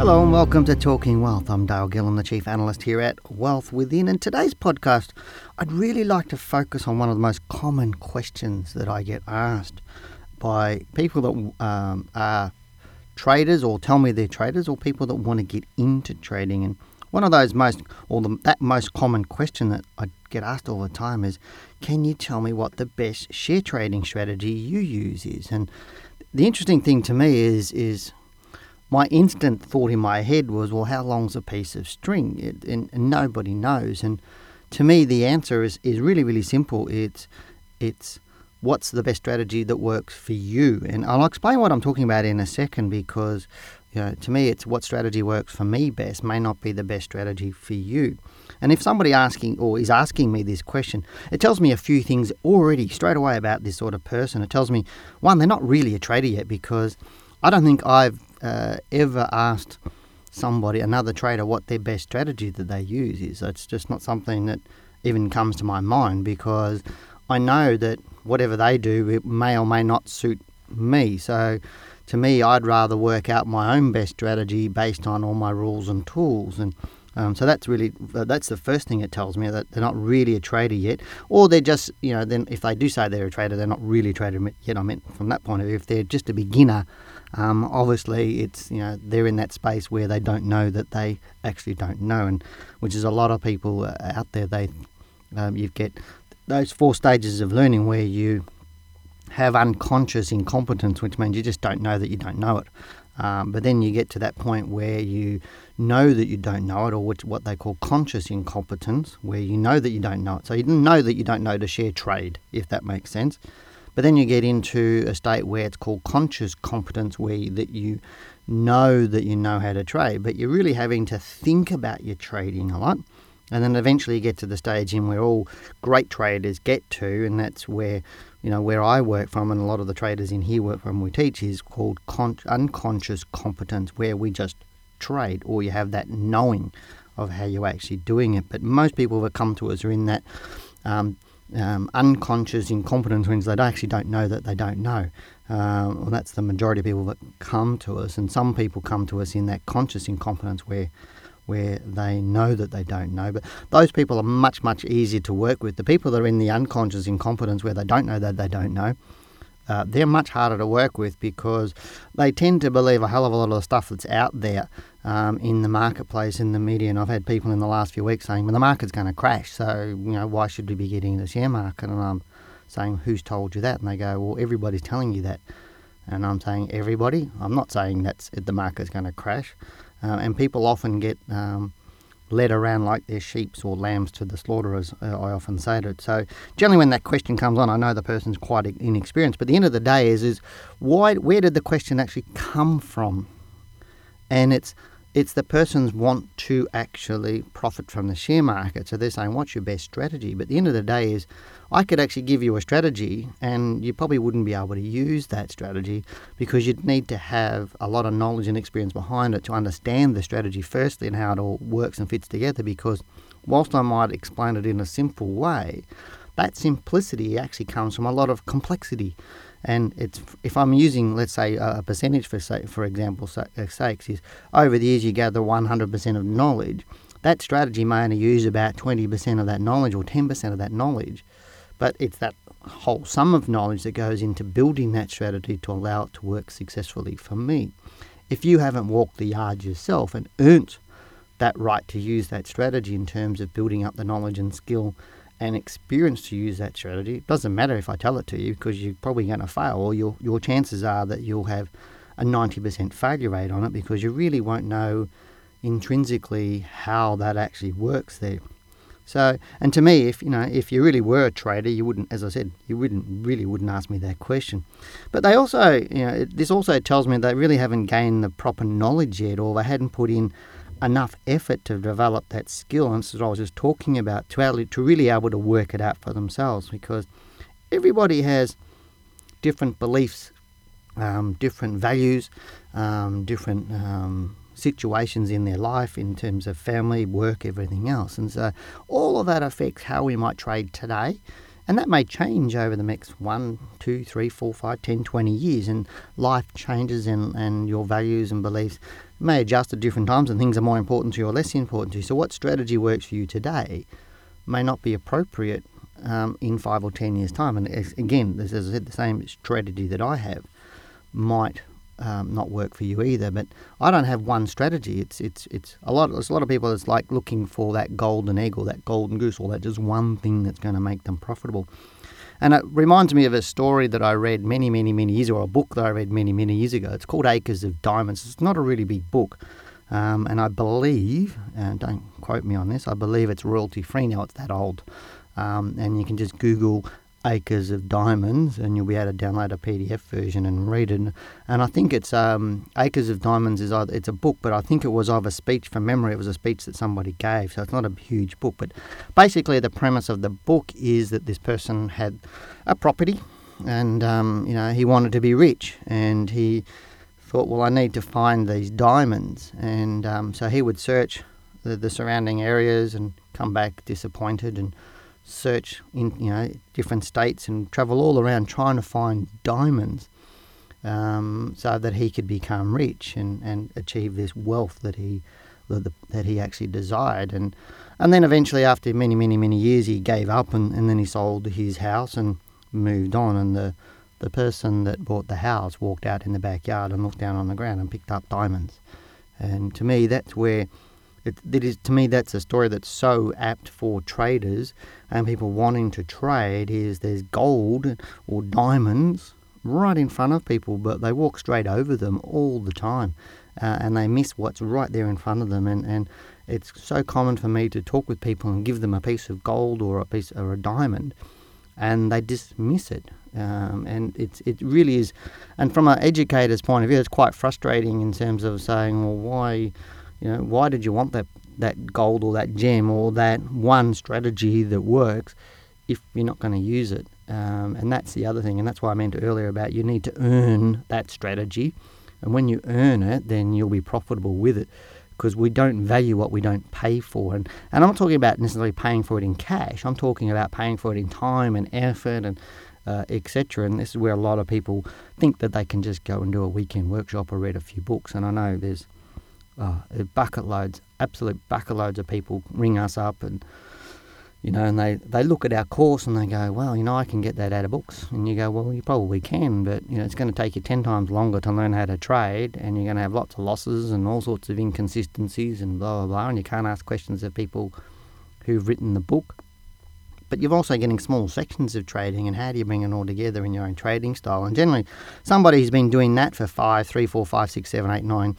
Hello and welcome to Talking Wealth. I'm Dale Gillham, the Chief Analyst here at Wealth Within. And today's podcast, I'd really like to focus on one of the most common questions that I get asked by people that um, are traders or tell me they're traders or people that want to get into trading. And one of those most, or the, that most common question that I get asked all the time is, can you tell me what the best share trading strategy you use is? And the interesting thing to me is, is my instant thought in my head was, well, how long's a piece of string? It, and, and, nobody knows. And to me, the answer is, is really, really simple. It's, it's what's the best strategy that works for you. And I'll explain what I'm talking about in a second because, you know, to me, it's what strategy works for me best may not be the best strategy for you. And if somebody asking or is asking me this question, it tells me a few things already straight away about this sort of person. It tells me, one, they're not really a trader yet because I don't think I've uh, ever asked somebody, another trader, what their best strategy that they use is. It's just not something that even comes to my mind because I know that whatever they do, it may or may not suit me. So to me, I'd rather work out my own best strategy based on all my rules and tools. And um, so that's really that's the first thing it tells me that they're not really a trader yet, or they're just you know then if they do say they're a trader, they're not really a trader yet. I mean from that point of view, if they're just a beginner um, obviously, it's you know they're in that space where they don't know that they actually don't know, and which is a lot of people uh, out there. They um, you get those four stages of learning where you have unconscious incompetence, which means you just don't know that you don't know it. Um, but then you get to that point where you know that you don't know it, or which, what they call conscious incompetence, where you know that you don't know it. So you know that you don't know to share trade, if that makes sense. But then you get into a state where it's called conscious competence, where you, that you know that you know how to trade, but you're really having to think about your trading a lot. And then eventually you get to the stage in where all great traders get to, and that's where you know where I work from, and a lot of the traders in here work from. We teach is called con- unconscious competence, where we just trade, or you have that knowing of how you're actually doing it. But most people that come to us are in that um, um, unconscious incompetence means they actually don't know that they don't know. Uh, well, that's the majority of people that come to us, and some people come to us in that conscious incompetence where where they know that they don't know. But those people are much much easier to work with. The people that are in the unconscious incompetence where they don't know that they don't know. Uh, they're much harder to work with because they tend to believe a hell of a lot of the stuff that's out there um, in the marketplace, in the media. And I've had people in the last few weeks saying, well, the market's going to crash, so, you know, why should we be getting in the share market? And I'm saying, who's told you that? And they go, well, everybody's telling you that. And I'm saying, everybody? I'm not saying that the market's going to crash. Uh, and people often get um, led around like they're sheep or lambs to the slaughter, as uh, I often say to it. So generally, when that question comes on, I know the person's quite inexperienced. But the end of the day is, is why? Where did the question actually come from? And it's it's the person's want to actually profit from the share market. So they're saying, what's your best strategy? But the end of the day is, I could actually give you a strategy and you probably wouldn't be able to use that strategy because you'd need to have a lot of knowledge and experience behind it to understand the strategy firstly and how it all works and fits together. Because whilst I might explain it in a simple way, that simplicity actually comes from a lot of complexity. And it's if I'm using, let's say, a percentage for say, for example, uh, sakes is over the years you gather 100% of knowledge. That strategy may only use about 20% of that knowledge or 10% of that knowledge, but it's that whole sum of knowledge that goes into building that strategy to allow it to work successfully for me. If you haven't walked the yard yourself and earned that right to use that strategy in terms of building up the knowledge and skill and experience to use that strategy, it doesn't matter if I tell it to you because you're probably going to fail, or your, your chances are that you'll have a 90% failure rate on it because you really won't know intrinsically how that actually works there. So, and to me, if you know, if you really were a trader, you wouldn't, as I said, you wouldn't really wouldn't ask me that question. But they also, you know, this also tells me they really haven't gained the proper knowledge yet, or they hadn't put in enough effort to develop that skill, and this is what I was just talking about, to, to really able to work it out for themselves because everybody has different beliefs, um, different values, um, different um, situations in their life in terms of family, work, everything else. And so all of that affects how we might trade today. And that may change over the next one, two, three, four, five, ten, twenty years. And life changes and, and your values and beliefs may adjust at different times and things are more important to you or less important to you. So what strategy works for you today may not be appropriate um, in five or ten years' time. And again, as I said, the same strategy that I have might um, not work for you either. But I don't have one strategy. It's it's it's a lot. There's a lot of people that's like looking for that golden egg or that golden goose or that just one thing that's going to make them profitable. And it reminds me of a story that I read many, many, many years ago, or a book that I read many, many years ago. It's called Acres of Diamonds. It's not a really big book. Um, and I believe, and don't quote me on this, I believe it's royalty free now. It's that old. Um, and you can just Google acres of diamonds, and you'll be able to download a PDF version and read it. And I think it's um, Acres of Diamonds is either, it's a book, but I think it was of a speech from memory. It was a speech that somebody gave, so it's not a huge book. But basically, the premise of the book is that this person had a property, and um, you know he wanted to be rich, and he thought, well, I need to find these diamonds, and um, so he would search the, the surrounding areas and come back disappointed and search in you know different states and travel all around trying to find diamonds um, so that he could become rich and, and achieve this wealth that he that, that he actually desired. And and then eventually after many many many years he gave up and, and then he sold his house and moved on. And the the person that bought the house walked out in the backyard and looked down on the ground and picked up diamonds. And to me that's where it, it is to me that's a story that's so apt for traders and people wanting to trade. Is there's gold or diamonds right in front of people, but they walk straight over them all the time, uh, and they miss what's right there in front of them. And, and it's so common for me to talk with people and give them a piece of gold or a piece or a diamond, and they dismiss it. Um, and it's it really is, and from an educator's point of view, it's quite frustrating in terms of saying, well, why you know, why did you want that that gold or that gem or that one strategy that works if you're not going to use it? Um, and that's the other thing, and that's why I meant earlier about you need to earn that strategy, and when you earn it, then you'll be profitable with it. Because we don't value what we don't pay for, and and I'm not talking about necessarily paying for it in cash. I'm talking about paying for it in time and effort and uh, etc. And this is where a lot of people think that they can just go and do a weekend workshop or read a few books. And I know there's oh, bucket loads, absolute bucket loads of people ring us up and you know, and they, they look at our course and they go, well, you know, I can get that out of books. And you go, well, you probably can, but, you know, it's going to take you 10 times longer to learn how to trade and you're going to have lots of losses and all sorts of inconsistencies and blah, blah, blah. And you can't ask questions of people who've written the book. But you're also getting small sections of trading and how do you bring it all together in your own trading style? And generally, somebody who's been doing that for five, three, four, five, six, seven, eight, nine,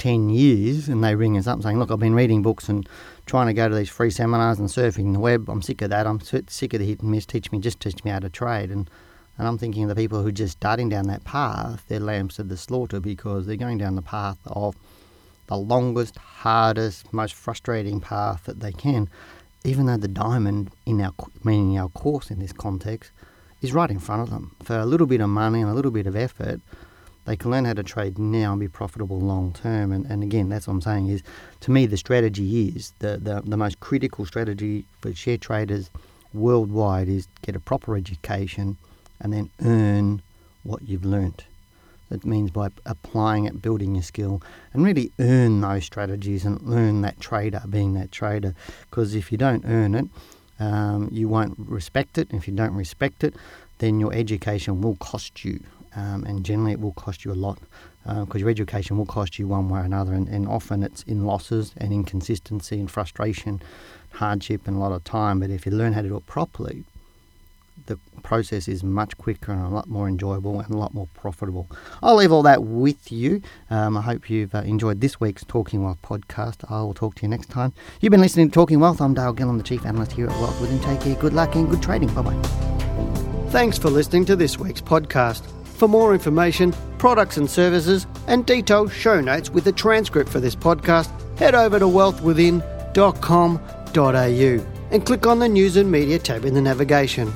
10 years and they ring us up saying, Look, I've been reading books and trying to go to these free seminars and surfing the web. I'm sick of that. I'm sick of the hit and miss. Teach me, just teach me how to trade. And, and I'm thinking of the people who are just starting down that path, they're lambs to the slaughter because they're going down the path of the longest, hardest, most frustrating path that they can, even though the diamond, in our meaning our course in this context, is right in front of them. For a little bit of money and a little bit of effort, they can learn how to trade now and be profitable long term. And, and again, that's what I'm saying is, to me, the strategy is the, the, the most critical strategy for share traders worldwide is get a proper education and then earn what you've learnt. That means by applying it, building your skill, and really earn those strategies and learn that trader, being that trader. Because if you don't earn it, um, you won't respect it. If you don't respect it, then your education will cost you um, and generally it will cost you a lot because uh, your education will cost you one way or another, and, and often it's in losses and inconsistency and frustration, hardship, and a lot of time. But if you learn how to do it properly, the process is much quicker and a lot more enjoyable and a lot more profitable. I'll leave all that with you. Um, I hope you've uh, enjoyed this week's Talking Wealth podcast. I will talk to you next time. You've been listening to Talking Wealth. I'm Dale Gillham, the Chief Analyst here at Wealth Within. Take care, good luck, and good trading. Bye bye. Thanks for listening to this week's podcast. For more information, products and services, and detailed show notes with a transcript for this podcast, head over to wealthwithin.com.au and click on the News and Media tab in the navigation.